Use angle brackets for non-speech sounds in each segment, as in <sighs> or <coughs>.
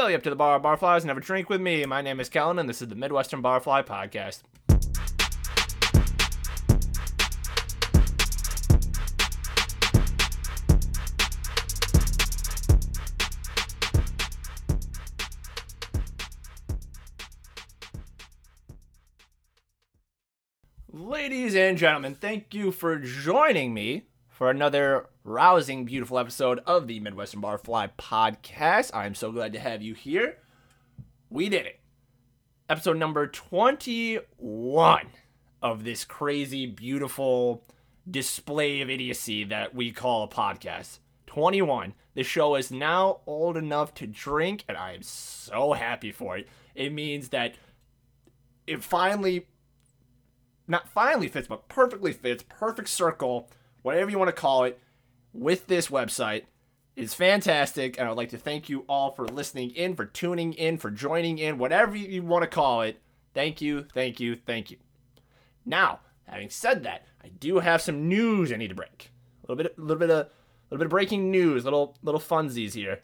Belly up to the bar, barflies, and have a drink with me. My name is Kellen, and this is the Midwestern Barfly Podcast. Ladies and gentlemen, thank you for joining me for another rousing, beautiful episode of the Midwestern Barfly podcast. I'm so glad to have you here. We did it. Episode number 21 of this crazy, beautiful display of idiocy that we call a podcast. 21. The show is now old enough to drink, and I am so happy for it. It means that it finally not finally fits, but perfectly fits, perfect circle, whatever you want to call it, with this website is fantastic. And I would like to thank you all for listening in, for tuning in, for joining in, whatever you want to call it. Thank you, thank you, thank you. Now, having said that, I do have some news I need to break. A little bit, a little bit of, a little bit of breaking news, little, little funsies here.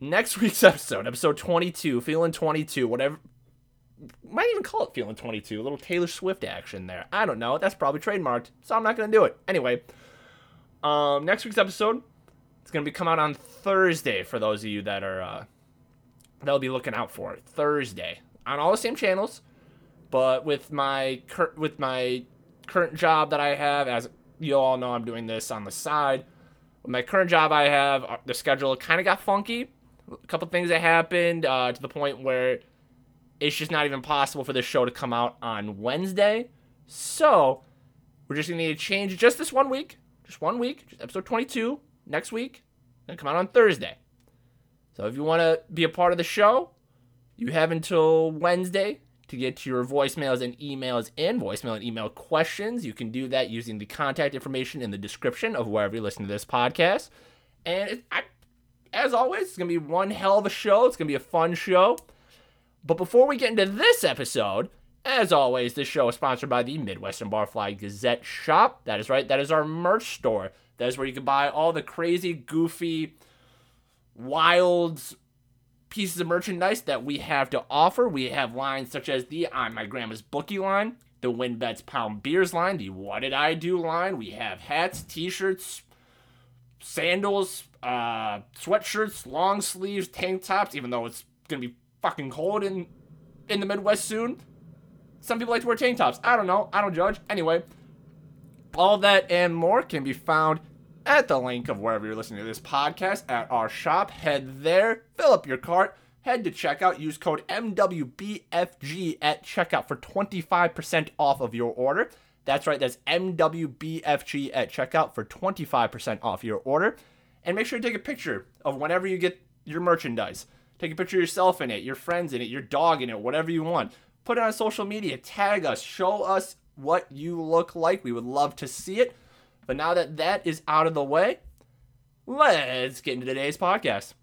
Next week's <laughs> episode, episode 22, feeling 22, whatever, might even call it feeling 22 a little taylor swift action there. I don't know that's probably trademarked so i'm not going to do it. Anyway um next week's episode it's going to be come out on thursday for those of you that are uh that'll be looking out for it. Thursday on all the same channels but with my cur- with my current job that i have as you all know i'm doing this on the side. With my current job i have uh, the schedule kind of got funky. A couple things that happened uh, to the point where it's just not even possible for this show to come out on Wednesday. So we're just gonna need to change just this one week, just one week, just episode 22 next week, gonna come out on Thursday. So if you want to be a part of the show, you have until Wednesday to get your voicemails and emails in, voicemail and email questions. You can do that using the contact information in the description of wherever you listen to this podcast. And it, I, as always, it's gonna be one hell of a show. It's gonna be a fun show. But before we get into this episode, as always, this show is sponsored by the Midwestern Barfly Gazette Shop. That is right, that is our merch store. That is where you can buy all the crazy, goofy, wild pieces of merchandise that we have to offer. We have lines such as the I'm My Grandma's Bookie line, the Win Bets Pound Beers line, the What Did I Do line. We have hats, t shirts, sandals, uh, sweatshirts, long sleeves, tank tops, even though it's going to be fucking cold in in the Midwest soon. Some people like to wear tank tops. I don't know. I don't judge. Anyway, all that and more can be found at the link of wherever you're listening to this podcast at our shop. Head there, fill up your cart, head to checkout, use code MWBFG at checkout for 25% off of your order. That's right, that's MWBFG at checkout for 25% off your order. And make sure to take a picture of whenever you get your merchandise. Take a picture of yourself in it, your friends in it, your dog in it, whatever you want. Put it on social media, tag us, show us what you look like. We would love to see it. But now that that is out of the way, let's get into today's podcast.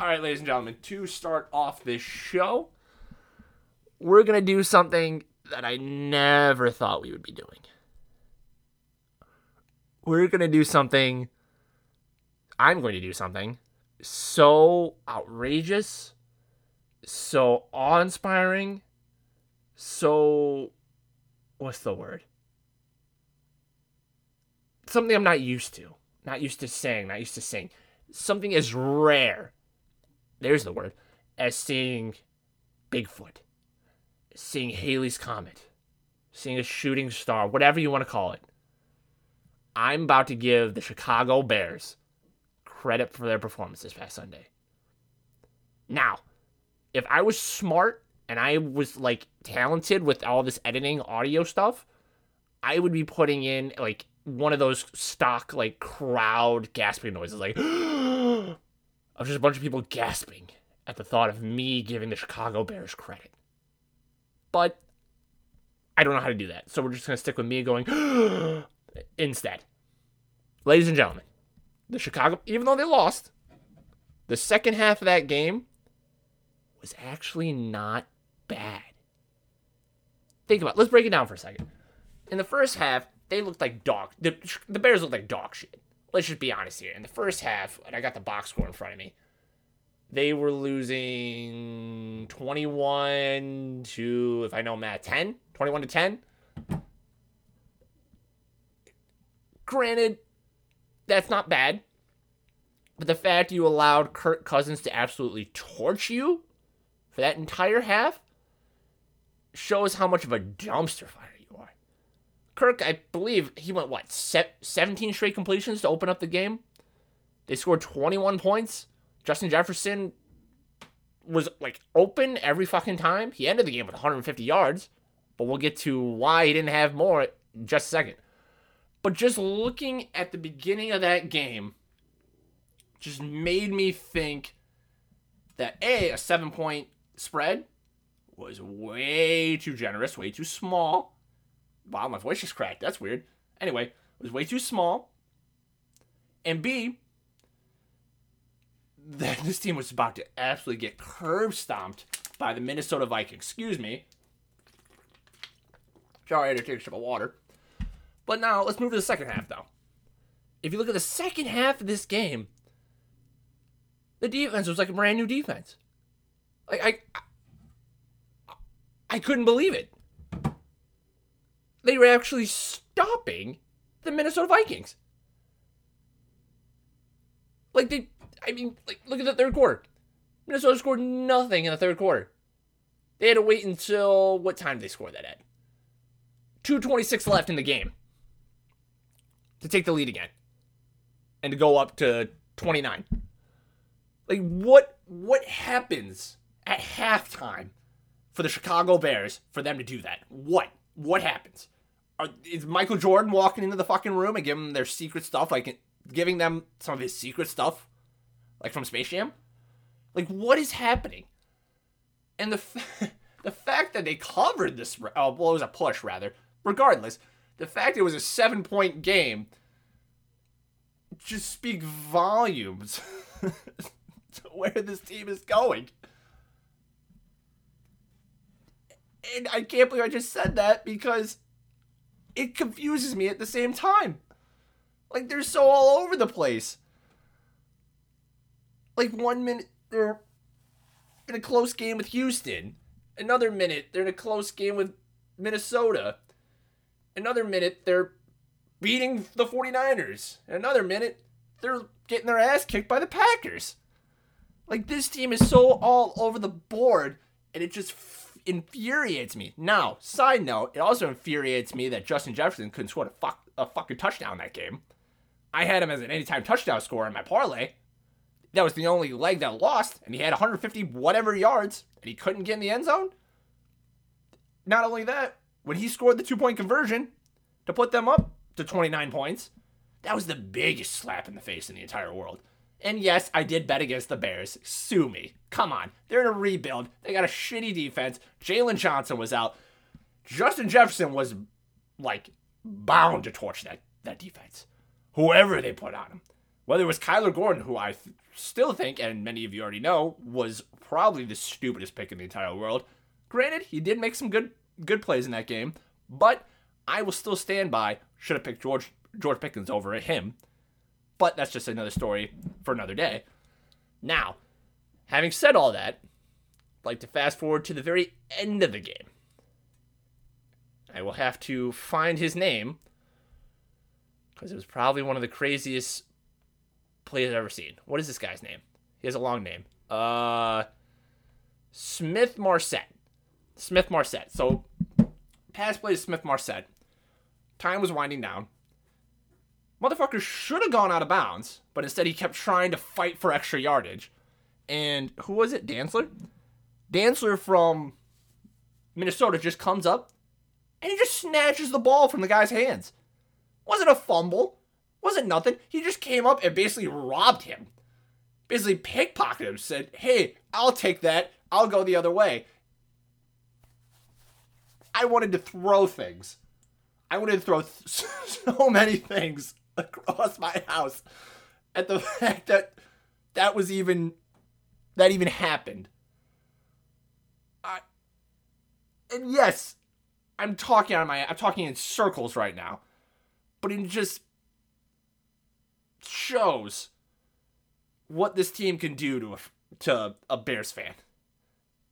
All right, ladies and gentlemen, to start off this show, we're going to do something that I never thought we would be doing. We're going to do something, I'm going to do something so outrageous, so awe inspiring, so. What's the word? Something I'm not used to. Not used to saying, not used to saying. Something as rare, there's the word, as seeing Bigfoot, seeing Halley's Comet, seeing a shooting star, whatever you want to call it. I'm about to give the Chicago Bears credit for their performance this past Sunday. Now, if I was smart and I was like talented with all this editing audio stuff, I would be putting in like one of those stock like crowd gasping noises, like <gasps> of just a bunch of people gasping at the thought of me giving the Chicago Bears credit. But I don't know how to do that, so we're just gonna stick with me going <gasps> instead. Ladies and gentlemen, the Chicago, even though they lost, the second half of that game was actually not bad. Think about it. Let's break it down for a second. In the first half, they looked like dog. The, the Bears looked like dog shit. Let's just be honest here. In the first half, and I got the box score in front of me, they were losing 21 to, if I know math, 10? 21 to 10? Granted, that's not bad. But the fact you allowed Kirk Cousins to absolutely torch you for that entire half shows how much of a dumpster fire you are. Kirk, I believe he went, what, 17 straight completions to open up the game? They scored 21 points. Justin Jefferson was like open every fucking time. He ended the game with 150 yards, but we'll get to why he didn't have more in just a second. But just looking at the beginning of that game just made me think that A, a seven point spread was way too generous, way too small. Wow, my voice just cracked. That's weird. Anyway, it was way too small. And B, <laughs> that this team was about to absolutely get curb stomped by the Minnesota Vikings. Excuse me. Sorry, I had to take a sip of water. But now let's move to the second half, though. If you look at the second half of this game, the defense was like a brand new defense. Like I, I, I couldn't believe it. They were actually stopping the Minnesota Vikings. Like they I mean, like, look at the third quarter. Minnesota scored nothing in the third quarter. They had to wait until what time did they score that at? 226 left in the game to take the lead again and to go up to 29. Like what what happens at halftime for the Chicago Bears for them to do that? What? What happens? Are, is Michael Jordan walking into the fucking room and giving them their secret stuff, like giving them some of his secret stuff? like from Space Jam. Like, what is happening? And the f- <laughs> the fact that they covered this, oh, well, it was a push rather. Regardless, the fact it was a seven point game just speak volumes <laughs> to where this team is going. And I can't believe I just said that because it confuses me at the same time. Like they're so all over the place. Like one minute they're in a close game with Houston. Another minute they're in a close game with Minnesota. Another minute they're beating the 49ers. Another minute they're getting their ass kicked by the Packers. Like this team is so all over the board and it just infuriates me. Now, side note, it also infuriates me that Justin Jefferson couldn't score a, fuck, a fucking touchdown that game. I had him as an anytime touchdown scorer in my parlay. That was the only leg that lost, and he had 150 whatever yards, and he couldn't get in the end zone. Not only that, when he scored the two point conversion to put them up to 29 points, that was the biggest slap in the face in the entire world. And yes, I did bet against the Bears. Sue me. Come on. They're in a rebuild. They got a shitty defense. Jaylon Johnson was out. Justin Jefferson was like bound to torch that, that defense. Whoever they put on him. Whether it was Kyler Gordon, who I th- still think, and many of you already know, was probably the stupidest pick in the entire world. Granted, he did make some good good plays in that game, but I will still stand by should have picked George George Pickens over him. But that's just another story for another day. Now, having said all that, I'd like to fast forward to the very end of the game. I will have to find his name because it was probably one of the craziest plays I've ever seen. What is this guy's name? He has a long name. Uh, Smith Marsette. Smith Marsette. So, pass play to Smith Marsette. Time was winding down. Motherfucker should have gone out of bounds, but instead he kept trying to fight for extra yardage. And who was it? Dantzler? Dantzler from Minnesota just comes up and he just snatches the ball from the guy's hands. Wasn't a fumble. Wasn't nothing. He just came up and basically robbed him. Basically pickpocketed him. Said, hey, I'll take that. I'll go the other way. I wanted to throw things. I wanted to throw th- <laughs> so many things across my house at the <laughs> fact that that was even that even happened. I and yes, I'm talking on my I'm talking in circles right now. But it just shows what this team can do to a, to a Bears fan.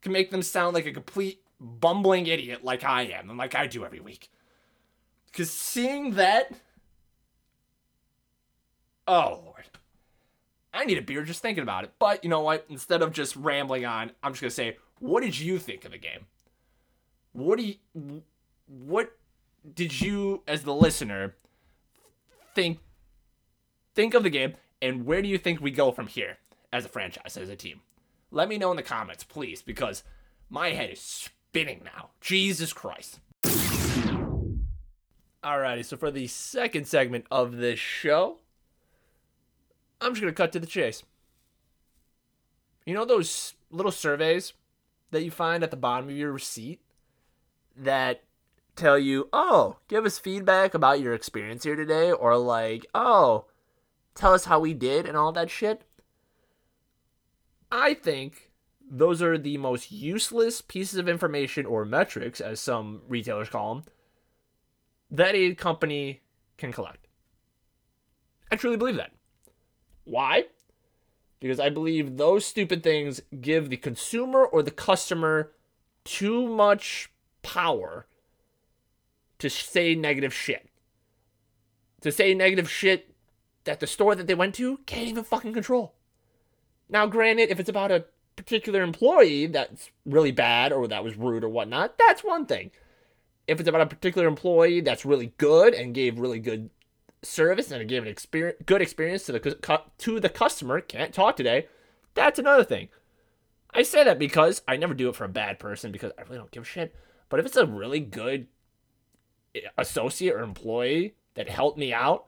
Can make them sound like a complete bumbling idiot like I am and like I do every week. Cause seeing that Oh Lord. I need a beer just thinking about it. But you know what? Instead of just rambling on, I'm just gonna say, what did you think of the game? What do you what did you as the listener think think of the game and where do you think we go from here as a franchise, as a team? Let me know in the comments, please, because my head is spinning now. Jesus Christ. Alrighty, so for the second segment of this show, I'm just going to cut to the chase. You know those little surveys that you find at the bottom of your receipt that tell you, oh, give us feedback about your experience here today, or like, oh, tell us how we did and all that shit? I think those are the most useless pieces of information or metrics, as some retailers call them, that a company can collect. I truly believe that. Why? Because I believe those stupid things give the consumer or the customer too much power to say negative shit. To say negative shit that the store that they went to can't even fucking control. Now, granted, if it's about a particular employee that's really bad or that was rude or whatnot, that's one thing. If it's about a particular employee that's really good and gave really good service and gave an experience, good experience to the to the customer, can't talk today, that's another thing. I say that because I never do it for a bad person because I really don't give a shit. But if it's a really good eh, associate or employee that helped me out,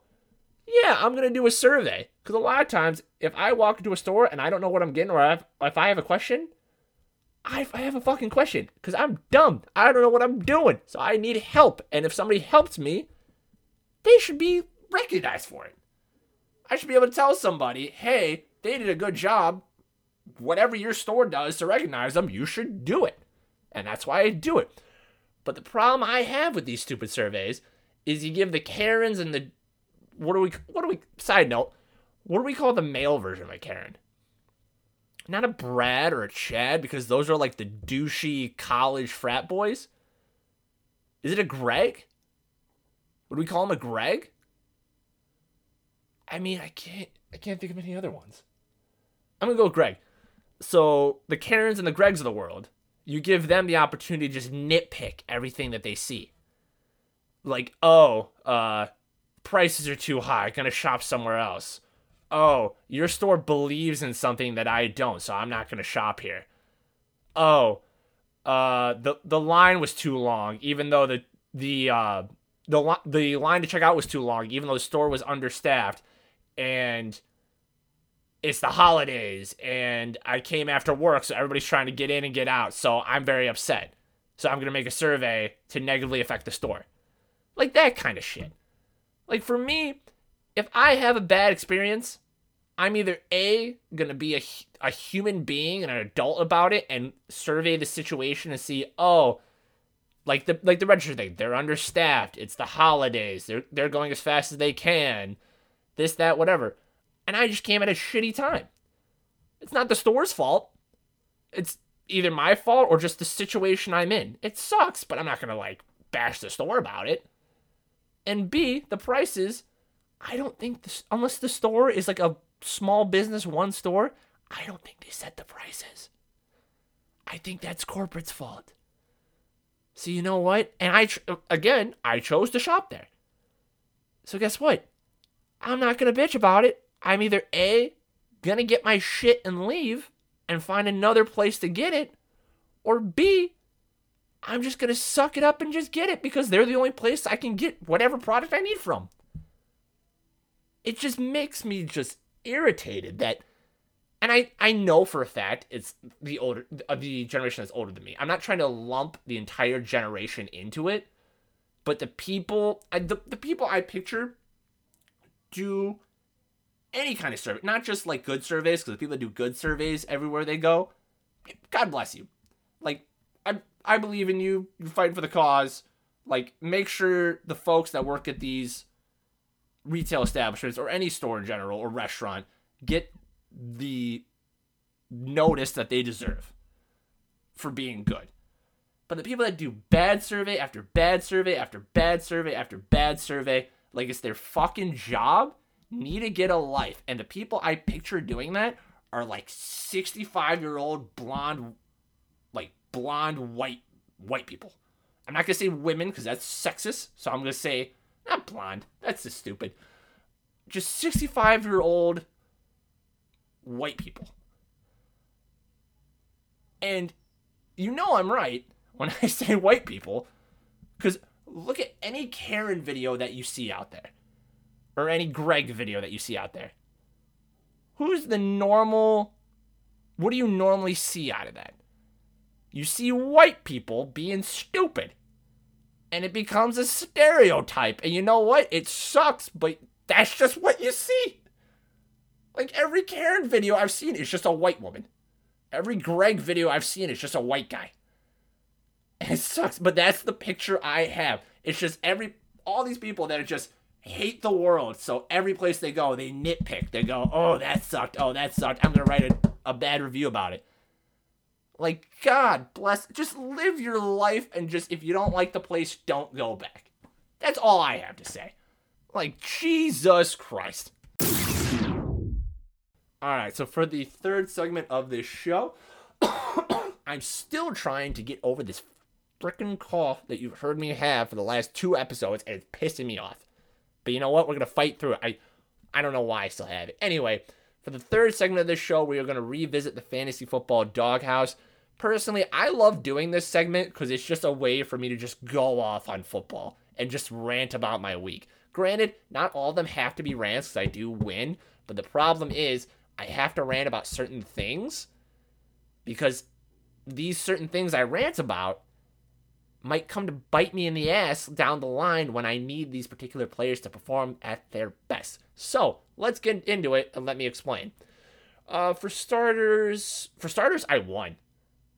yeah, I'm gonna do a survey. Because a lot of times, if I walk into a store and I don't know what I'm getting, or if I have a question, I, I have a fucking question. Because I'm dumb. I don't know what I'm doing. So I need help. And if somebody helps me, they should be recognized for it. I should be able to tell somebody, hey, they did a good job. Whatever your store does to recognize them, you should do it. And that's why I do it. But the problem I have with these stupid surveys is you give the Karens and the what do we what do we side note, what do we call the male version of a Karen? Not a Brad or a Chad because those are like the douchey college frat boys. Is it a Greg? Would we call him a Greg? I mean, I can't I can't think of any other ones. I'm gonna go with Greg. So the Karens and the Gregs of the world, you give them the opportunity to just nitpick everything that they see. Like, oh, uh, prices are too high, gonna shop somewhere else. Oh, your store believes in something that I don't, so I'm not gonna shop here. Oh, uh, the the line was too long, even though the the uh the the line to check out was too long, even though the store was understaffed and it's the holidays and I came after work, so everybody's trying to get in and get out. So I'm very upset. So I'm to make a survey to negatively affect the store. Like that kind of shit. Like for me, if I have a bad experience, I'm either A, going to be a, a human being and an adult about it and survey the situation and see, oh, like the like the register thing, they're understaffed. It's the holidays. They're they're going as fast as they can this, that, whatever. And I just came at a shitty time. It's not the store's fault. It's either my fault or just the situation I'm in. It sucks, but I'm not going to like bash the store about it. And B, the prices, I don't think this, unless the store is like a small business one store, I don't think they set the prices. I think that's corporate's fault. So you know what? And I uh, again, I chose to shop there. So guess what? I'm not going to bitch about it. I'm either A, going to get my shit and leave and find another place to get it, or B, I'm just going to suck it up and just get it because they're the only place I can get whatever product I need from. It just makes me just irritated that and I, I know for a fact it's the older uh, the generation that's older than me. I'm not trying to lump the entire generation into it, but the people the, the people I picture do any kind of survey, not just like good surveys, because the people that do good surveys everywhere they go, God bless you. Like, I, believe in you. You fight for the cause. Like, make sure the folks that work at these retail establishments or any store in general or restaurant get the notice that they deserve for being good. But the people that do bad survey after bad survey after bad survey after bad survey, like it's their fucking job, need to get a life. And the people I picture doing that are like 65 year old blonde, blonde white white people. I'm not gonna say women because that's sexist. So I'm gonna say not blonde. That's just stupid. Just 65 year old white people. And you know I'm right when I <laughs> say white people because look at any Karen video that you see out there or any Greg video that you see out there. Who's the normal? What do you normally see out of that? You see white people being stupid. And it becomes a stereotype. And you know what? It sucks, but that's just what you see. Like every Karen video I've seen is just a white woman. Every Greg video I've seen is just a white guy. And it sucks, but that's the picture I have. It's just every all these people that are just hate the world. So every place they go, they nitpick. They go, "Oh, that sucked. Oh, that sucked. I'm gonna write a, a bad review about it." Like God bless. Just live your life, and just if you don't like the place, don't go back. That's all I have to say. Like Jesus Christ. All right, so for the third segment of this show, <coughs> I'm still trying to get over this freaking cough that you've heard me have for the last two episodes, and it's pissing me off. But you know what? We're gonna fight through it. I, I don't know why I still have it. Anyway, for the third segment of this show, we are gonna revisit the fantasy football doghouse. Personally, I love doing this segment because it's just a way for me to just go off on football and just rant about my week. Granted, not all of them have to be rants because I do win, but the problem is I have to rant about certain things because these certain things I rant about might come to bite me in the ass down the line when I need these particular players to perform at their best. So let's get into it and let me explain. Uh, for starters, for starters, I won.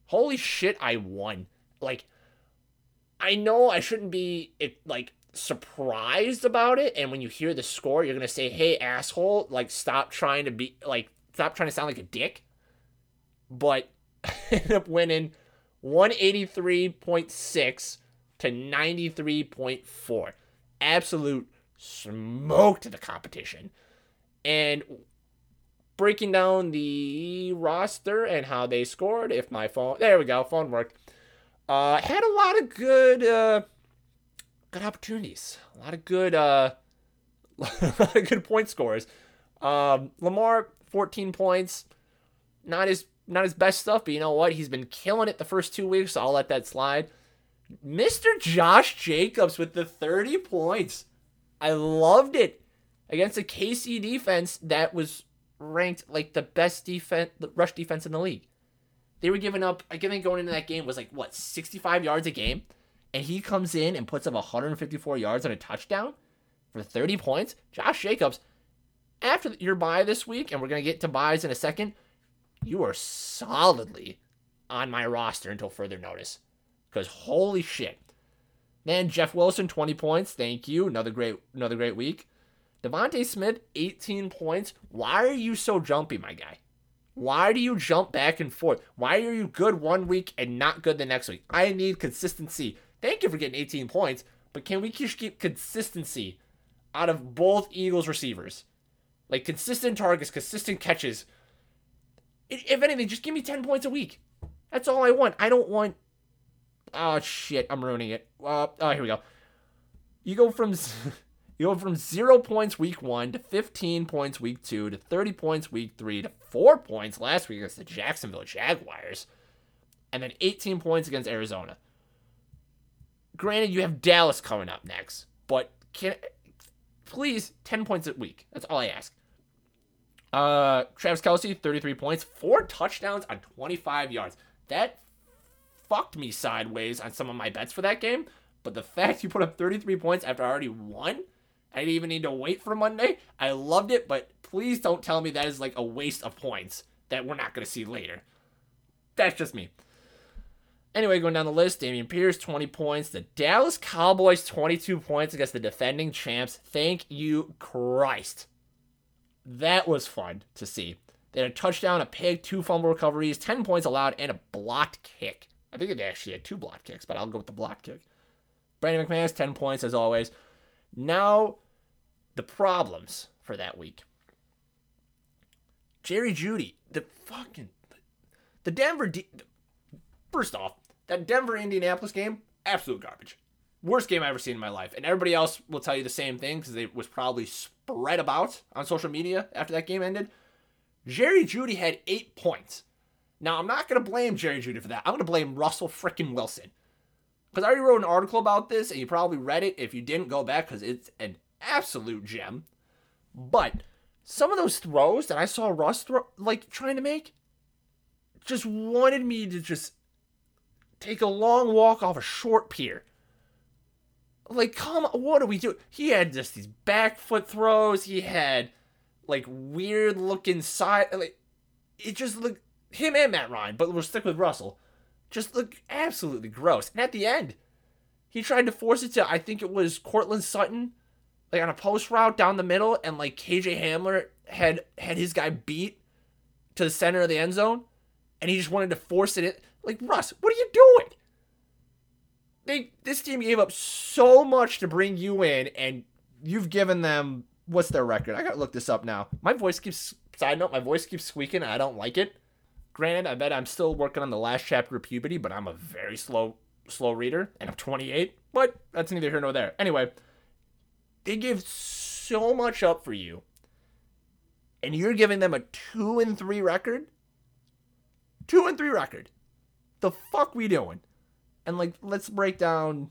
Holy shit, I won. Like, I know I shouldn't be like surprised about it, and when you hear the score, you're gonna say, "Hey, asshole! Like, stop trying to be like, stop trying to sound like a dick." But <laughs> ended up winning 183.6 to 93.4. Absolute smoke to the competition. And breaking down the roster and how they scored, if my phone, there we go, phone worked. Uh, had a lot of good, uh, good opportunities. A lot of good, uh, <laughs> a lot of good point scores. Um, Lamar, 14 points. Not his not his best stuff, but you know what? He's been killing it the first two weeks, so I'll let that slide. Mr. Josh Jacobs with the 30 points. I loved it against a KC defense that was ranked like the best defense, rush defense in the league. They were giving up, I think going into that game was like, what, 65 yards a game? And he comes in and puts up 154 yards on a touchdown for 30 points. Josh Jacobs, after your bye this week, and we're to get to byes in a second, you are solidly on my roster until further notice. Because holy shit. Man, Jeff Wilson, 20 points. Thank you. Another great another great week. DeVonta Smith, 18 points. Why are you so jumpy, my guy? Why do you jump back and forth? Why are you good one week and not good the next week? I need consistency. Thank you for getting 18 points, but can we just keep consistency out of both Eagles receivers? Like consistent targets, consistent catches, if anything, just give me 10 points a week. That's all I want. I don't want. Oh, shit. I'm ruining it. Uh, oh, here we go. You go from. <laughs> You go from zero points week one to 15 points week two to 30 points week three to four points last week against the Jacksonville Jaguars, and then 18 points against Arizona. Granted, you have Dallas coming up next, but can please 10 points a week. That's all I ask. Uh, Travis Kelce, 33 points, four touchdowns on 25 yards. That fucked me sideways on some of my bets for that game. But the <laughs> fact you put up 33 points after I already won, I didn't even need to wait for Monday. I loved it, but please don't tell me that is like a waste of points that we're not going to see later. That's just me. Anyway, going down the list, Dameon Pierce, 20 points. The Dallas Cowboys, 22 points against the defending champs. Thank you, Christ that was fun to see. They had a touchdown, a pick, two fumble recoveries, 10 points allowed, and a blocked kick. I think they actually had two blocked kicks, but I'll go with the blocked kick. Brandon McManus, 10 points as always. Now, the problems for that week. Jerry Jeudy, the fucking. The Denver. De- First off, that Denver Indianapolis game, absolute garbage. Worst game I've ever seen in my life. And everybody else will tell you the same thing because it was probably spread about on social media after that game ended. Jerry Jeudy had eight points. Now, I'm not going to blame Jerry Jeudy for that. I'm going to blame Russell frickin' Wilson. Because I already wrote an article about this, and you probably read it. If you didn't, go back because it's an absolute gem. But some of those throws that I saw Russ throw, like trying to make just wanted me to just take a long walk off a short pier. Like, come on, what do we do? He had just these back foot throws. He had like weird looking side. Like, it just looked him and Matt Ryan, but we'll stick with Russell. Just look absolutely gross. And at the end, he tried to force it to I think it was Courtland Sutton, like on a post route down the middle, and like KJ Hamler had had his guy beat to the center of the end zone, and he just wanted to force it in. Like Russ, what are you doing? They this team gave up so much to bring you in, and you've given them what's their record? I gotta look this up now. My voice keeps side note, my voice keeps squeaking. I don't like it. Granted, I bet I'm still working on the last chapter of puberty, but I'm a very slow slow reader, and I'm 28. But that's neither here nor there. Anyway, they give so much up for you, and you're giving them a two and three record. Two and three record. The fuck we doing? And like, let's break down.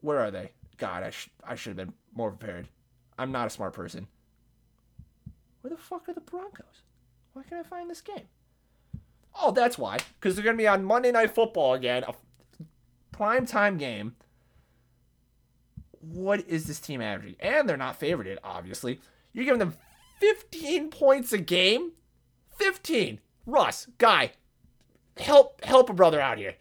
Where are they? God, I sh- I should have been more prepared. I'm not a smart person. Where the fuck are the Broncos? Why can't I find this game? Oh, that's why. Because they're going to be on Monday Night Football again, a prime time game. What is this team averaging? And they're not favorited, obviously. You're giving them 15 points a game? 15. Russ, guy, help help a brother out here.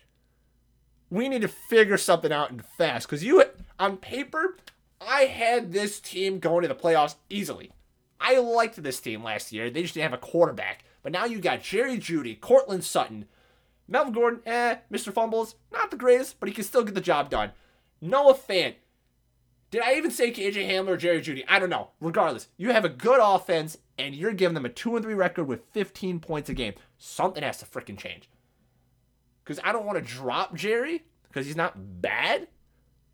We need to figure something out and fast because you on paper, I had this team going to the playoffs easily. I liked this team last year. They just didn't have a quarterback. But now you got Jerry Jeudy, Courtland Sutton, Melvin Gordon, eh, Mr. Fumbles, not the greatest, but he can still get the job done. Noah Fant. Did I even say KJ Hamler or Jerry Jeudy? I don't know. Regardless, you have a good offense and you're giving them a 2 and 3 record with 15 points a game. Something has to freaking change. Because I don't want to drop Jerry because he's not bad.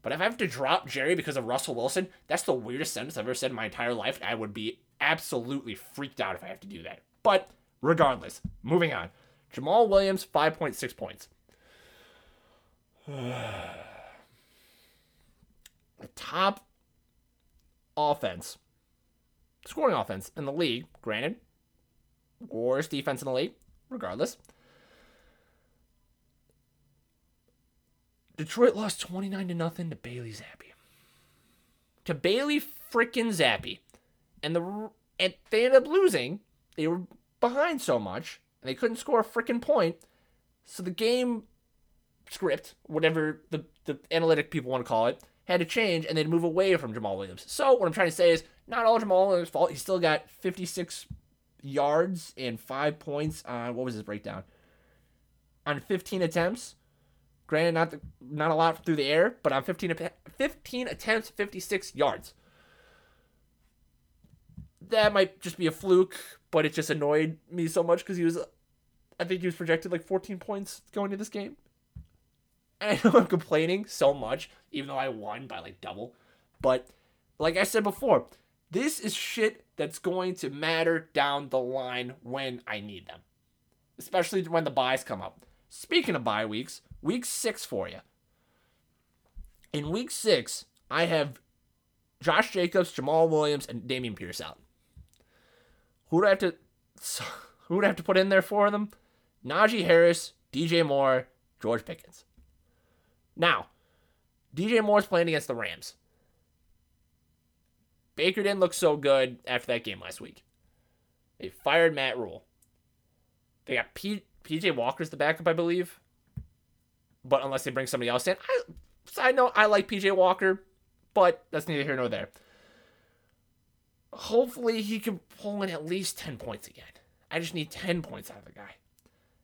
But if I have to drop Jerry because of Russell Wilson, that's the weirdest sentence I've ever said in my entire life. I would be absolutely freaked out if I have to do that. But regardless, moving on. Jamaal Williams, 5.6 points. <sighs> the top offense, scoring offense in the league, granted, worst defense in the league, regardless. Detroit lost 29 to nothing to Bailey Zappe. To Bailey freaking Zappe. And the and they ended up losing. They were behind so much, and they couldn't score a freaking point. So the game script, whatever the, the analytic people want to call it, had to change and they'd move away from Jamaal Williams. So what I'm trying to say is not all Jamaal Williams' fault. He still got 56 yards and five points on what was his breakdown? On 15 attempts. Granted, not the, not a lot through the air, but on 15, 15 attempts, 56 yards. That might just be a fluke, but it just annoyed me so much because he was, I think he was projected like 14 points going into this game. And I know I'm complaining so much, even though I won by like double. But like I said before, this is shit that's going to matter down the line when I need them, especially when the byes come up. Speaking of bye weeks, week six for you. In week six, I have Josh Jacobs, Jamaal Williams, and Dameon Pierce out. Who do I have to <laughs> who would I have to put in there for them? Najee Harris, DJ Moore, George Pickens. Now, DJ Moore's playing against the Rams. Baker didn't look so good after that game last week. They fired Matt Rhule. They got P- PJ Walker's the backup, I believe. But unless they bring somebody else in, I, side note, I like PJ Walker, but that's neither here nor there. Hopefully, he can pull in at least 10 points again. I just need 10 points out of the guy.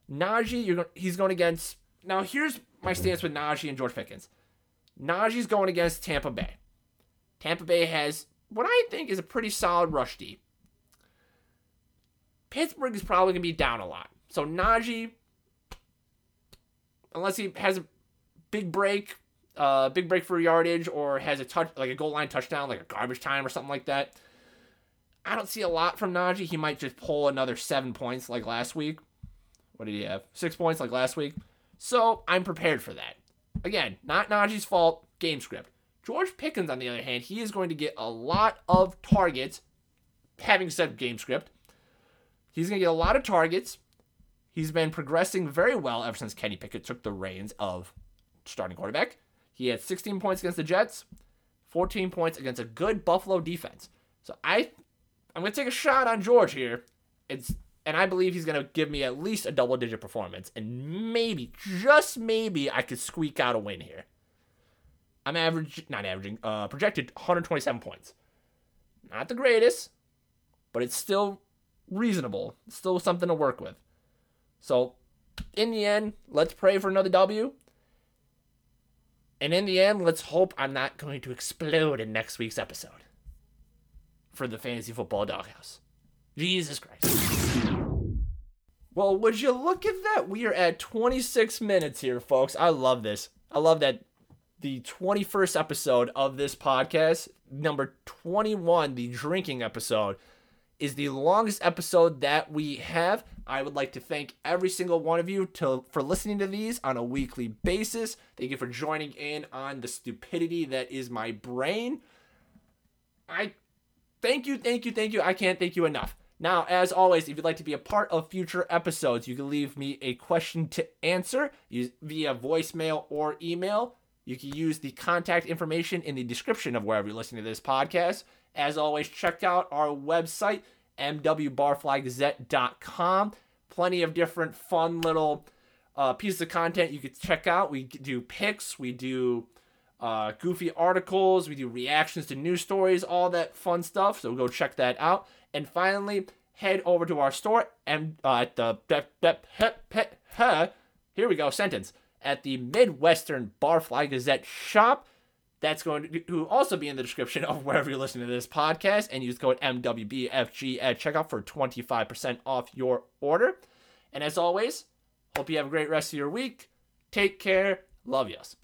Najee, you're he's going against. Now, here's my stance with Najee and George Pickens. Najee's going against Tampa Bay. Tampa Bay has what I think is a pretty solid rush D. Pittsburgh is probably going to be down a lot. So Najee, unless he has a big break, uh, big break for yardage, or has a touch like a goal line touchdown, like a garbage time or something like that. I don't see a lot from Najee. He might just pull another seven points like last week. What did he have? Six points like last week. So I'm prepared for that. Again, not Najee's fault. Game script. George Pickens, on the other hand, he is going to get a lot of targets. Having said game script, he's going to get a lot of targets. He's been progressing very well ever since Kenny Pickett took the reins of starting quarterback. He had 16 points against the Jets, 14 points against a good Buffalo defense. So I, I'm going to take a shot on George here. It's and I believe he's going to give me at least a double digit performance, and maybe, just maybe, I could squeak out a win here. I'm average, not averaging, uh, projected 127 points. Not the greatest, but it's still reasonable. It's still something to work with. So, in the end, let's pray for another W. And in the end, let's hope I'm not going to explode in next week's episode for the Fantasy Football Doghouse. Jesus Christ. Well, would you look at that? We are at 26 minutes here, folks. I love this. I love that the 21st episode of this podcast, number 21, the drinking episode, is the longest episode that we have. I would like to thank every single one of you to for listening to these on a weekly basis. Thank you for joining in on the stupidity that is my brain. I thank you, thank you, thank you. I can't thank you enough. Now, as always, if you'd like to be a part of future episodes, you can leave me a question to answer via voicemail or email. You can use the contact information in the description of wherever you're listening to this podcast. As always, check out our website, mwbarflygazette.com. Plenty of different fun little uh, pieces of content you could check out. We do picks, we do uh, goofy articles, we do reactions to news stories, all that fun stuff. So go check that out. And finally, head over to our store and uh, at the here we go sentence at the Midwestern Barfly Gazette shop. That's going to also be in the description of wherever you're listening to this podcast. And use code MWBFG at checkout for 25% off your order. And as always, hope you have a great rest of your week. Take care. Love yous.